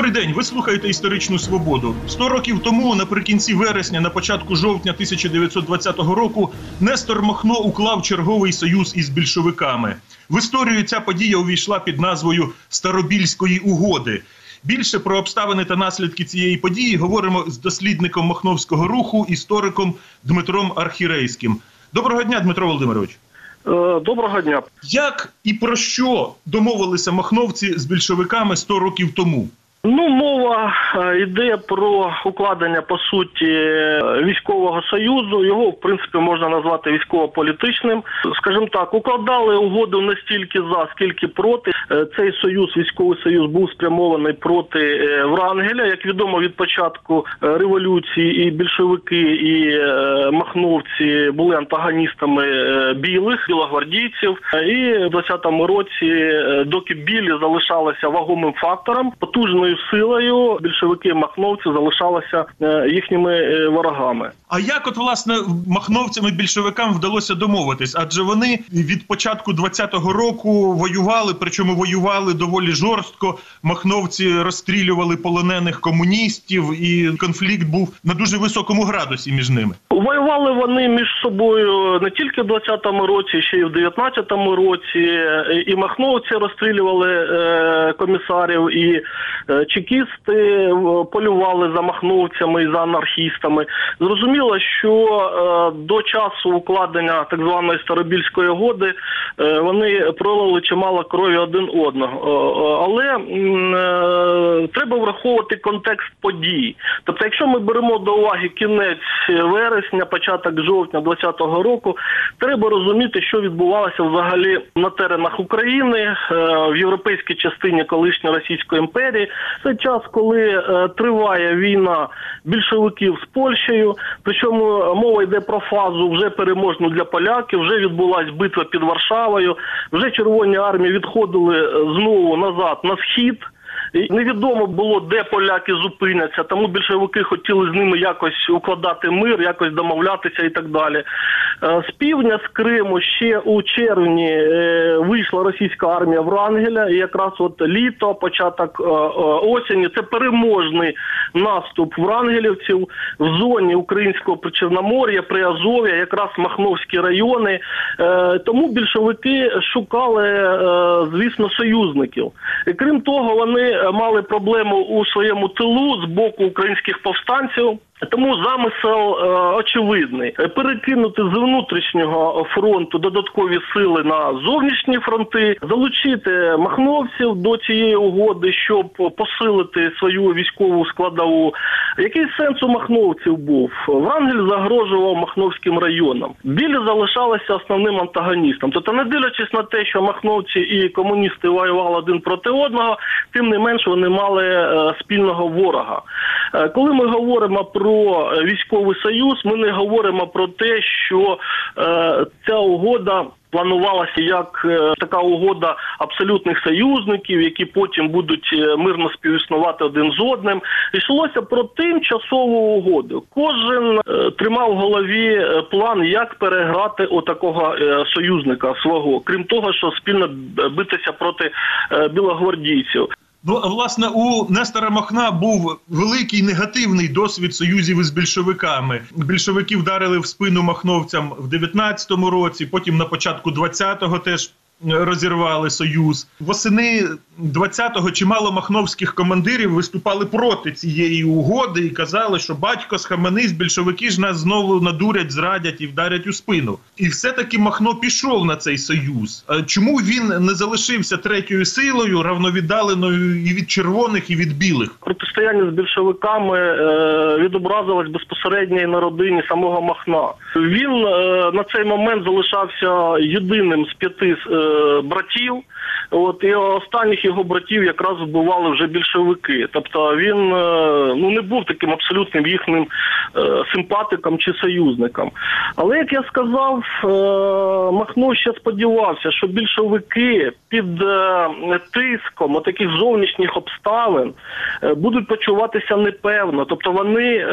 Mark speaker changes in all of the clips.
Speaker 1: Добрий день. Ви слухаєте історичну свободу. Сто років тому, наприкінці вересня, на початку жовтня 1920 року, Нестор Махно уклав черговий союз із більшовиками. В історію ця подія увійшла під назвою Старобільської угоди. Більше про обставини та наслідки цієї події говоримо з дослідником махновського руху, істориком Дмитром Архірейським. Доброго дня, Дмитро Володимирович.
Speaker 2: Е, Доброго дня.
Speaker 1: Як і про що домовилися махновці з більшовиками 100 років тому?
Speaker 2: Ну, мова е, йде про укладення по суті е, військового союзу. Його в принципі можна назвати військово-політичним. Скажімо так, укладали угоду не стільки за, скільки проти. Е, Цей союз, військовий союз, був спрямований проти Врангеля. Як відомо, від початку революції і більшовики, і махновці були антагоністами білих, білогвардійців. І в 20-му році, доки білі залишалися вагомим фактором, потужною силою більшовики махновці залишалися е, їхніми е, ворогами.
Speaker 1: А як от власне махновцям і більшовикам вдалося домовитись? Адже вони від початку 20-го року воювали, причому воювали доволі жорстко. Махновці розстрілювали полонених комуністів, і конфлікт був на дуже високому градусі між ними.
Speaker 2: Воювали вони між собою не тільки в 20-му році, ще й в 19-му році. Е, І махновці розстрілювали комісарів, і чекісти е, полювали за махновцями і за анархістами. Зрозуміло, що е, до часу укладення так званої Старобільської угоди е, вони пролили чимало крові один одного. Але треба враховувати контекст подій. Тобто, якщо ми беремо до уваги кінець вересня, початок жовтня 2020 року, треба розуміти, що відбувалося взагалі на теренах України в європейській частині колишньої Російської імперії. Це час, коли е, триває війна більшовиків з Польщею. Причому мова йде про фазу вже переможну для поляків. Вже відбулася битва під Варшавою. Вже Червоні армії відходили е, знову назад на схід. І невідомо було, де поляки зупиняться, тому більшовики хотіли з ними якось укладати мир, якось домовлятися і так далі. Е, З півдня з Криму ще у червні е, вийшла російська армія Врангеля, і якраз от літо, початок е, осені, це переможний наступ врангелівців в зоні українського причорномор'я, Приазов'я, якраз Махновські райони. Тому більшовики шукали, звісно, союзників. Крім того, вони мали проблему у своєму тилу з боку українських повстанців. Тому замисел е, очевидний Е, перекинути з внутрішнього фронту додаткові сили на зовнішні фронти, залучити махновців до цієї угоди, щоб посилити свою військову складову. Який сенс у махновців був? Врангель загрожував махновським районам. Білі залишалися основним антагоністом. Тобто, не дивлячись на те, що махновці і комуністи воювали один проти одного, тим не менш вони мали е, спільного ворога. Е, Коли ми говоримо про е, військовий союз, ми не говоримо про те, що е, ця угода. Планувалася як е, така угода абсолютних союзників, які потім будуть е, мирно співіснувати один з одним. Йшлося про тимчасову угоду. Кожен е, тримав в голові план, як переграти отакого союзника свого, крім того, що спільно битися проти білогвардійців.
Speaker 1: Власне, у Нестора Махна був великий негативний досвід союзів із більшовиками. Більшовики вдарили в спину махновцям в 19-му році, потім на початку 20-го теж розірвали союз. Восени 20-го чимало махновських командирів виступали проти цієї угоди і казали, що батько схаменись, більшовики ж нас знову надурять, зрадять і вдарять у спину. І все-таки Махно пішов на цей союз. Е, Чому він не залишився третьою силою, равновіддаленою і від червоних, і від білих?
Speaker 2: протистояння з більшовиками е, відобразилось безпосередньо і на родині самого Махна. Він е, на цей момент залишався єдиним з п'яти е, братів. От і останніх його братів якраз вбивали вже більшовики. Тобто він е, ну не був таким абсолютним їхнім е, симпатиком чи союзником. Але як я сказав, е, Махно ще сподівався, що більшовики під тиском таких зовнішніх обставин будуть почуватися непевно. Тобто вони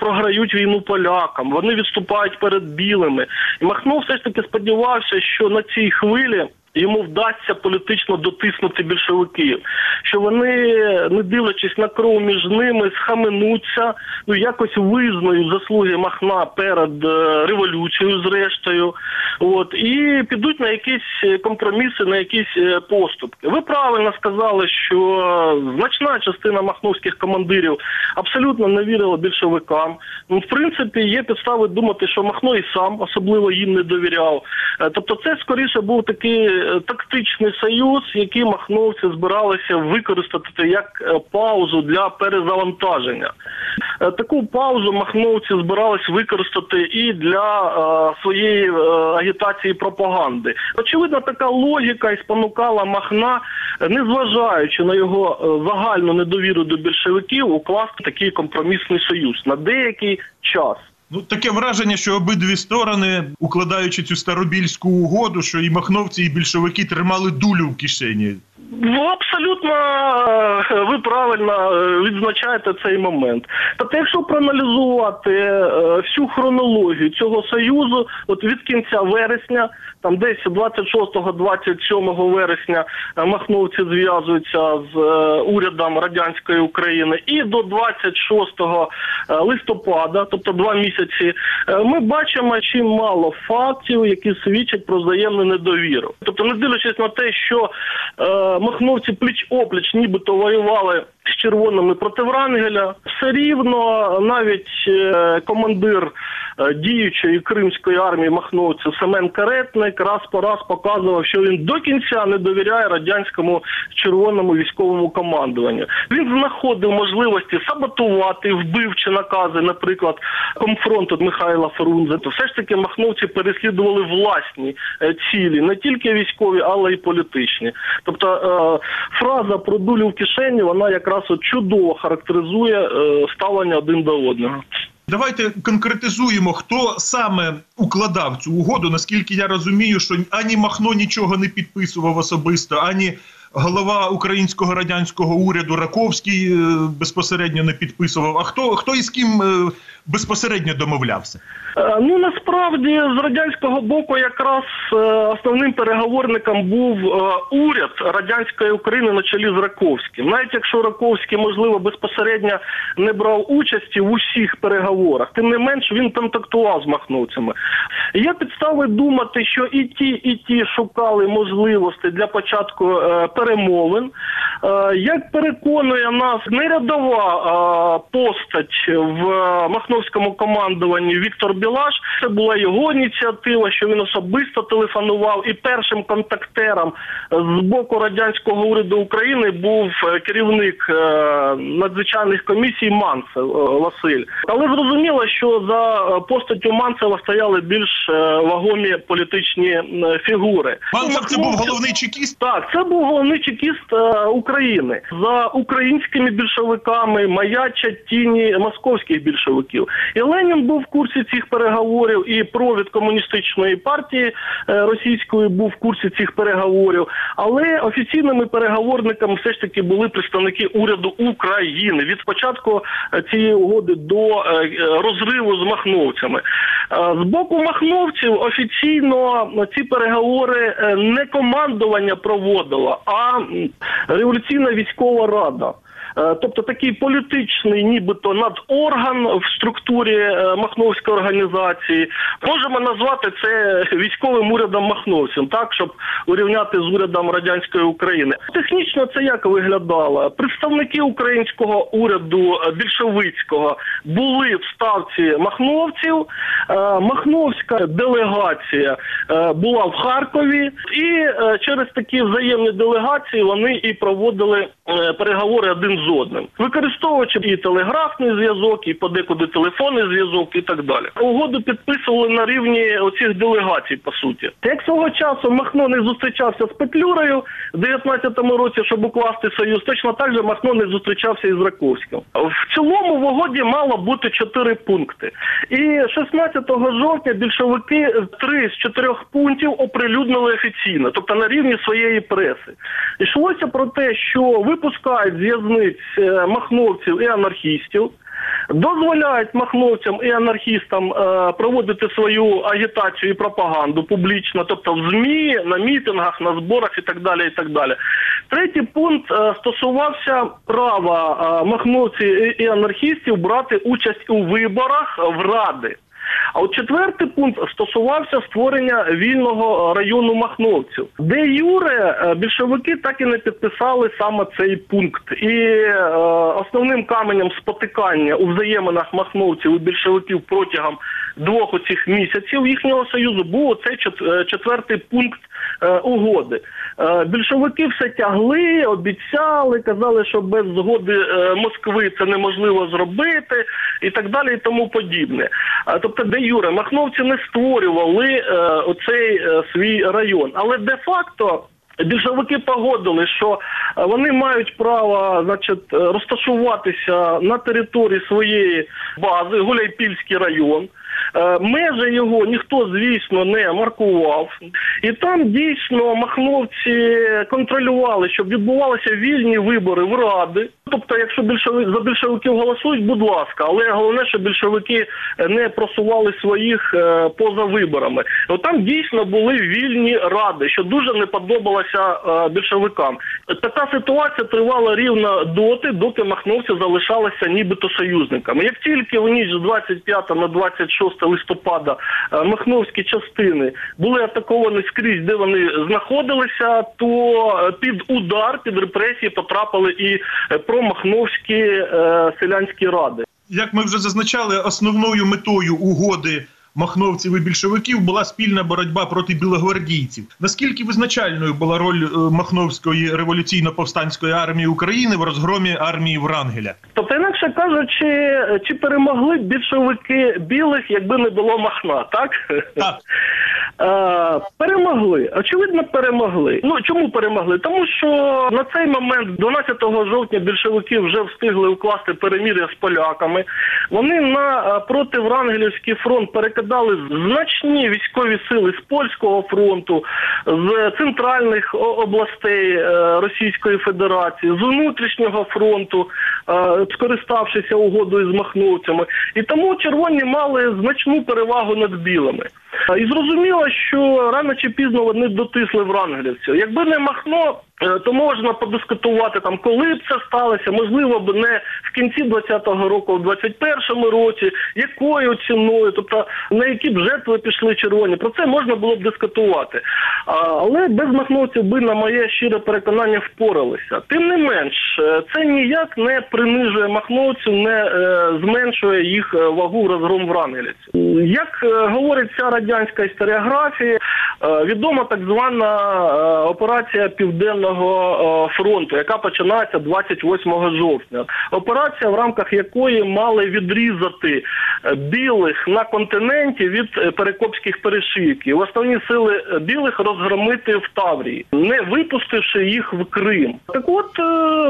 Speaker 2: програють війну полякам, вони відступають перед білими. І Махно все ж таки сподівався, що на цій хвилі йому вдасться політично дотиснути більшовиків, що вони, не дивлячись на кров між ними, схаменуться, ну якось визнають заслуги Махна перед е, революцією, зрештою, от і підуть на якісь компроміси, на якісь е, поступки. Ви правильно сказали, що значна частина махновських командирів абсолютно не вірила більшовикам. Ну, в принципі, є підстави думати, що Махно і сам особливо їм не довіряв. Е, Тобто, це скоріше був такий тактичний союз, який махновці збиралися використати як е, паузу для перезавантаження. Е, Таку паузу махновці збирались використати і для е, своєї е, агітації пропаганди. Очевидно, така логіка і спонукала Махна, е, незважаючи на його е, загальну недовіру до більшовиків, укласти такий компромісний союз на деякий час.
Speaker 1: Ну таке враження, що обидві сторони, укладаючи цю старобільську угоду, що і махновці, і більшовики тримали дулю в кишені.
Speaker 2: Ну, абсолютно е, ви правильно е, відзначаєте цей момент. Тобто, якщо проаналізувати е, всю хронологію цього союзу, от від кінця вересня, там десь 26-27 вересня е, махновці зв'язуються з е, урядом радянської України, і до 26 е, листопада, тобто два місяці, ми бачимо чимало фактів, які свідчать про взаємну недовіру. Тобто, не дивлячись на те, що махновці пліч опліч, нібито воювали з червоними проти Врангеля, все рівно навіть е, командир е, діючої кримської армії махновців Семен Каретник раз по раз показував, що він до кінця не довіряє радянському червоному військовому командуванню. Він знаходив можливості саботувати вбивчі накази, наприклад, комфронту Михайла Фрунзе. То все ж таки махновці переслідували власні е, цілі, не тільки військові, але й політичні. Тобто фраза про дулю в кишені вона якраз от чудово характеризує е, ставлення один до одного.
Speaker 1: Давайте конкретизуємо, хто саме укладав цю угоду. Наскільки я розумію, що ані Махно нічого не підписував особисто, ані голова українського радянського уряду Раковський е, безпосередньо не підписував. А хто хто із ким е, безпосередньо домовлявся?
Speaker 2: Е, Ну насправді з радянського боку якраз основним переговорником був уряд радянської України на чолі з Раковським. Навіть якщо Раковський, можливо, безпосередньо не брав участі в усіх переговорах, тим не менш він контактував з махновцями. Є підстави думати, що і ті, і ті шукали можливості для початку е, перемовин. Е, як переконує нас нерядова е, постать в махновському командуванні Віктор Білаш, це була його ініціатива, що він особисто телефонував, і першим контактером з боку радянського уряду України був е, керівник надзвичайних комісій Манцев Василь. Але зрозуміло, що за постаттю Манцева стояли більш вагомі політичні фігури.
Speaker 1: Манцев це був головний чекіст.
Speaker 2: так, це був головний чекіст е, України. За українськими більшовиками маячать тіні московських більшовиків. І Ленін був в курсі цих переговорів, і провід комуністичної партії е, російської був в курсі цих переговорів. Але офіційними переговорниками все ж таки були представники уряду України від початку е, цієї угоди до розриву з махновцями. З боку махновців офіційно ці переговори не командування проводило, а м, революційна військова рада. Е, Тобто такий політичний, нібито надорган в структурі е, Махновської організації. Можемо назвати це військовим урядом махновців, так щоб урівняти з урядом радянської України. Технічно це як виглядало? Представники українського уряду е, більшовицького були в ставці махновців. Махновська делегація була в Харкові, і через такі взаємні делегації вони і проводили переговори один з одним, використовуючи і телеграфний зв'язок, і подекуди телефонний зв'язок, і так далі. Угоду підписували на рівні оцих делегацій, по суті. Як свого часу Махно не зустрічався з Петлюрою в 19-му році, щоб укласти союз, точно так же Махно не зустрічався із Раковським. В цілому в угоді мало бути чотири пункти. І 16 жовтня більшовики три з чотирьох пунктів оприлюднили офіційно, тобто на рівні своєї преси. Йшлося про те, що випускають з в'язниць е, махновців і анархістів. дозволяють махновцям і анархістам е, проводити свою агітацію і пропаганду публічно, тобто в ЗМІ, на мітингах, на зборах і так далі. І так далі. Третій пункт е, стосувався права е, махновців і анархістів брати участь у виборах в ради. А от четвертий пункт стосувався створення вільного району махновців, де Юре е, більшовики так і не підписали саме цей пункт. І е, основним каменем спотикання у взаєминах махновців і більшовиків протягом двох оцих місяців їхнього союзу був чет- е, четвертий пункт угоди. Е, Більшовики все тягли, обіцяли, казали, що без згоди е, Москви це неможливо зробити, і так далі, і тому подібне. Тобто, де Юре, махновці не створювали е, оцей е, свій район, але де-факто. Більшовики погодили, що е, вони мають право, значить, е, розташуватися на території своєї бази, Гуляйпільський район. Е, Межі його ніхто, звісно, не маркував, і там дійсно махновці контролювали, щоб відбувалися вільні вибори в ради. Тобто, якщо більшови за більшовиків голосують, будь ласка, але головне, щоб більшовики не просували своїх е, поза виборами. От там дійсно були вільні ради, що дуже не подобалося е, більшовикам. Така ситуація тривала рівно доти, доки махновці залишалися нібито союзниками. Як тільки в ніч з 25 на 26 листопада е, махновські частини були атаковані скрізь, де вони знаходилися, то е, під удар, під репресії потрапили і е, промахновські селянські ради.
Speaker 1: Як ми вже зазначали, основною метою угоди махновців і більшовиків була спільна боротьба проти білогвардійців. Наскільки визначальною була роль е, Махновської революційно-повстанської армії України в розгромі армії Врангеля?
Speaker 2: Тобто, інакше кажучи, чи перемогли більшовики білих, якби не було махна, так?
Speaker 1: Так.
Speaker 2: Е, перемогли. Очевидно, перемогли. Ну чому перемогли? Тому що на цей момент, 12 жовтня, більшовики вже встигли укласти перемір'я з поляками. Вони на е, противрангелівський фронт перекидали значні військові сили з польського фронту, з центральних областей е, Російської Федерації, з внутрішнього фронту, скориставшися угодою з махновцями. І тому червоні мали значну перевагу над білими. Е, І зрозуміло, що рано чи пізно вони дотисли врангелівців. Якби не Махно, е, то можна подискутувати там, коли б це сталося, можливо б не в кінці 20-го року, а в 21-му році, якою ціною, тобто на які б жертви пішли червоні. Про це можна було б дискутувати. Але без махновців би, на моє щире переконання, впоралися. Тим не менш, е, це ніяк не принижує махновців, не е, зменшує їх е, вагу розгром врангелівців. Як е, говорить ця радянська історіографія, е, відома так звана е, операція Південного е, фронту, яка починається 28 жовтня. Операція, в рамках якої мали відрізати е, білих на континенті від е, перекопських перешийків. Основні сили білих розгромити в Таврії, не випустивши їх в Крим. Так от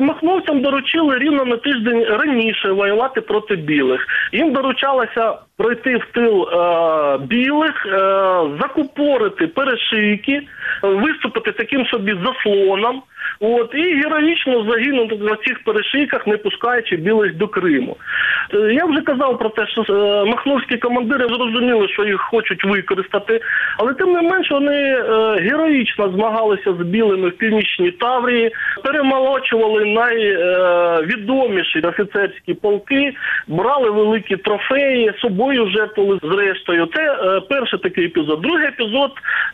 Speaker 2: махновцям доручили рівно на тиждень раніше воювати проти білих. Їм доручалося пройти в тил е, білих, е, закупорити перешийки, виступити таким собі заслоном. От і героїчно загинути на цих перешийках, не пускаючи білих до Криму. Е, Я вже казав про те, що е, махновські командири зрозуміли, що їх хочуть використати, але тим не менш вони е, героїчно змагалися з білими в північній Таврії, перемолочували найвідоміші офіцерські полки, брали великі трофеї, собою жертвували зрештою. Це перший такий епізод. Другий епізод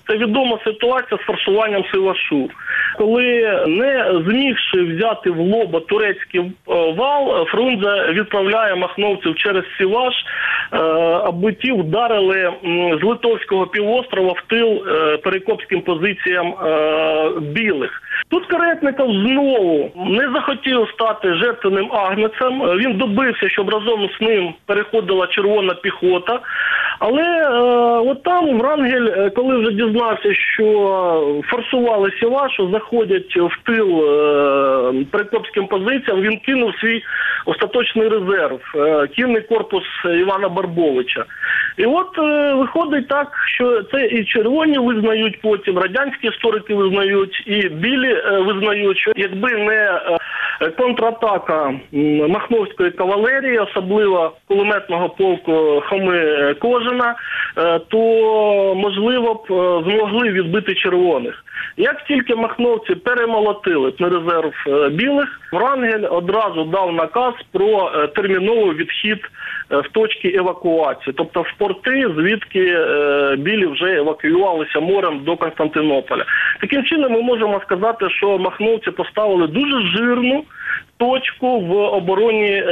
Speaker 2: це відома ситуація з форсуванням Сивашу, коли не змігши взяти в лоба турецький е, вал, Фрунзе відправляє махновців через Сіваш, е, аби ті вдарили з Литовського півострова в тил е, перекопським позиціям білих. Тут Каретников знову не захотів стати жертвеним агнецем. Він добився, щоб разом з ним переходила червона піхота. Але е, от там Врангель, е, коли вже дізнався, що форсували Сівашу, заходять в тил е, перекопським позиціям, він кинув свій остаточний резерв, е, кінний корпус Івана Барбовича. І от е, виходить так, що це і червоні визнають потім, радянські історики визнають, і білі е, визнають, що якби не е, контратака Махновської кавалерії, особливо кулеметного полку Хоми е, Кожина, е, то можливо б е, змогли відбити червоних. Як тільки махновці перемолотили на резерв е, білих, Врангель одразу дав наказ про е, терміновий відхід е, в точки евакуації, тобто в порти, звідки білі вже евакуювалися морем до Константинополя. Таким чином, ми можемо сказати, що махновці поставили дуже жирну точку в обороні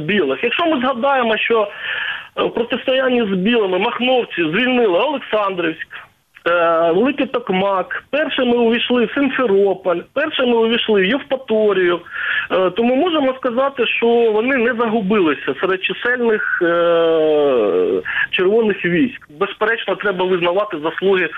Speaker 2: білих. Якщо ми згадаємо, що в протистоянні з білими махновці звільнили Олександрівськ. Е, Великий Токмак, першими увійшли в Симферополь, першими увійшли в Євпаторію. Е, Тому можемо сказати, що вони не загубилися серед чисельних е, червоних військ. Безперечно, треба визнавати заслуги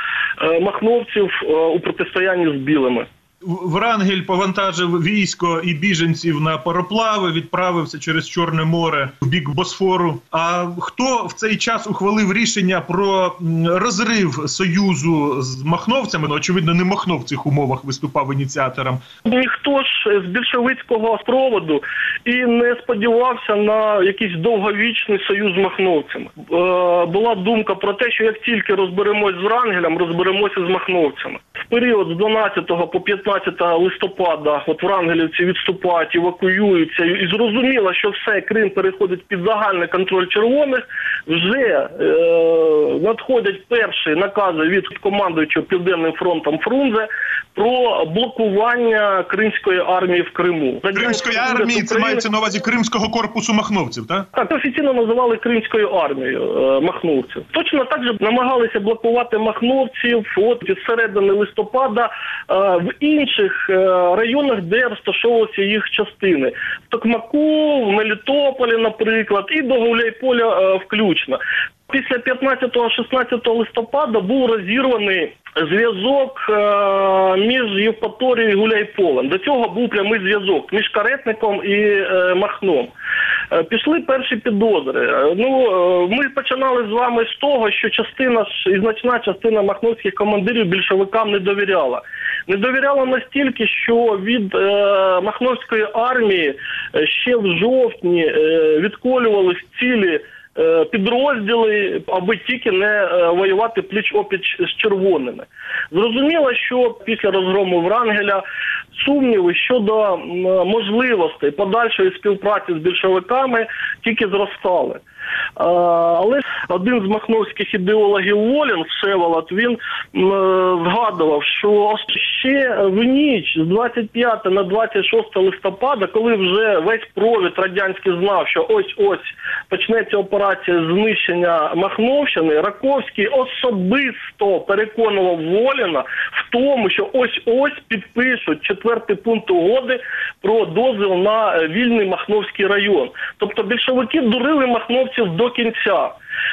Speaker 2: махновців у протистоянні з білими.
Speaker 1: Врангель повантажив військо і біженців на пароплави, відправився через Чорне море в бік Босфору. А хто в цей час ухвалив рішення про розрив союзу з махновцями? Ну, очевидно, не махнов в цих умовах виступав ініціатором.
Speaker 2: Ніхто ж з більшовицького спроводу і не сподівався на якийсь довговічний союз з махновцями. Е, була думка про те, що як тільки розберемось з Врангелем, розберемося з махновцями. В період з 12 по 15 листопада от врангелівці відступають, евакуюються, і зрозуміло, що все Крим переходить під загальний контроль червоних. Вже е, надходять перші накази від командуючого південним фронтом Фрунзе про блокування кримської армії в Криму.
Speaker 1: Кримської армії
Speaker 2: уряд
Speaker 1: це мається на увазі Кримського корпусу махновців, так?
Speaker 2: так, офіційно називали Кримською армією е, махновців. Точно так же намагалися блокувати махновців от від середини листопада е, в інших е, районах, де розташовувалися їх частини. В Токмаку, в Мелітополі, наприклад, і до Гуляйполя е, включно. Після 15-16 листопада був розірваний зв'язок е, між Євпаторією і Гуляйполем. До цього був прямий зв'язок між каретником і е, Махном. Е, Пішли перші підозри. Ну ми починали з вами з того, що частина і значна частина махновських командирів більшовикам не довіряла. Не довіряла настільки, що від е, Махновської армії ще в жовтні е, відколювались цілі. Е, Підрозділи, аби тільки не е, воювати пліч опіч з червоними. Зрозуміло, що після розгрому Врангеля сумніви щодо можливостей подальшої співпраці з більшовиками тільки зростали. Е, Але один з махновських ідеологів Волін, Всеволод, він е, згадував, що ще в ніч з 25 на 26 листопада, коли вже весь провід радянський знав, що ось-ось почнеться операція знищення Махновщини, Раковський особисто переконував Воліна в тому, що ось-ось підпишуть четвертий пункт угоди про дозвіл на е, вільний Махновський район. Тобто більшовики дурили махновців до кінця.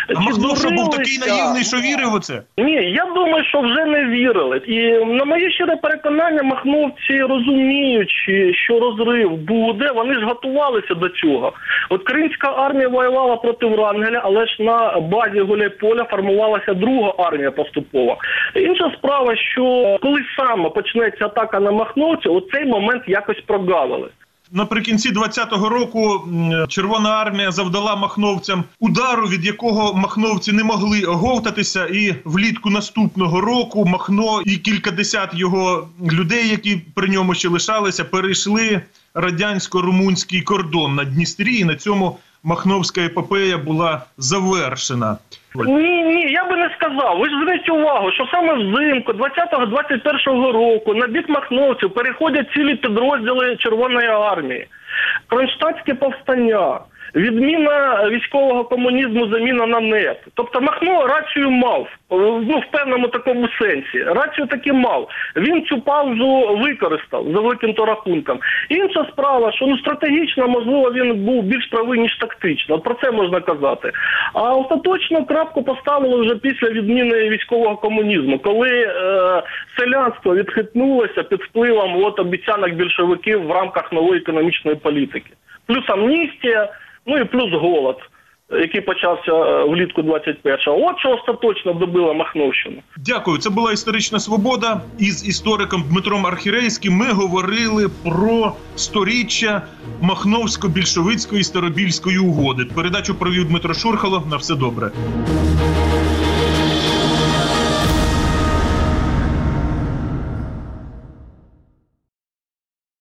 Speaker 1: А
Speaker 2: Чи
Speaker 1: Махнов що був такий наївний, що вірив у це?
Speaker 2: Ні, я думаю, що вже не вірили. І на моє щире переконання, махновці розуміючи, що розрив буде, вони ж готувалися до цього. От Кримська армія воювала проти Врангеля, але ж на базі Гуляйполя формувалася друга армія поступово. Інша справа, що коли саме почнеться атака на махновців, оцей момент якось прогавили.
Speaker 1: Наприкінці 20-го року Червона армія завдала махновцям удару, від якого махновці не могли оговтатися, і влітку наступного року Махно і кількадесят його людей, які при ньому ще лишалися, перейшли радянсько-румунський кордон на Дністрі. І на цьому Махновська епопея була завершена.
Speaker 2: Ні, ні, я би не сказав. Ви ж зверніть увагу, що саме взимку 20-21 року на бік махновців переходять цілі підрозділи Червоної армії. Кронштадтське повстання, відміна військового комунізму, заміна на нет. Тобто Махно рацію мав, ну в певному такому сенсі. Рацію таки мав. Він цю паузу використав за великим то рахунком. Інша справа, що ну стратегічно, можливо, він був більш правий, ніж тактично. Про це можна казати. А остаточно крапку поставили вже після відміни військового комунізму, коли е, селянство відхитнулося під впливом от обіцянок більшовиків в рамках нової економічної політики. Плюс амністія, ну і плюс голод. який почався е, влітку 21-го. От що остаточно добила Махновщину.
Speaker 1: Дякую. Це була історична свобода. Із істориком Дмитром Архірейським ми говорили про сторіччя Махновсько-більшовицької старобільської угоди. Передачу провів Дмитро Шурхало. На все добре.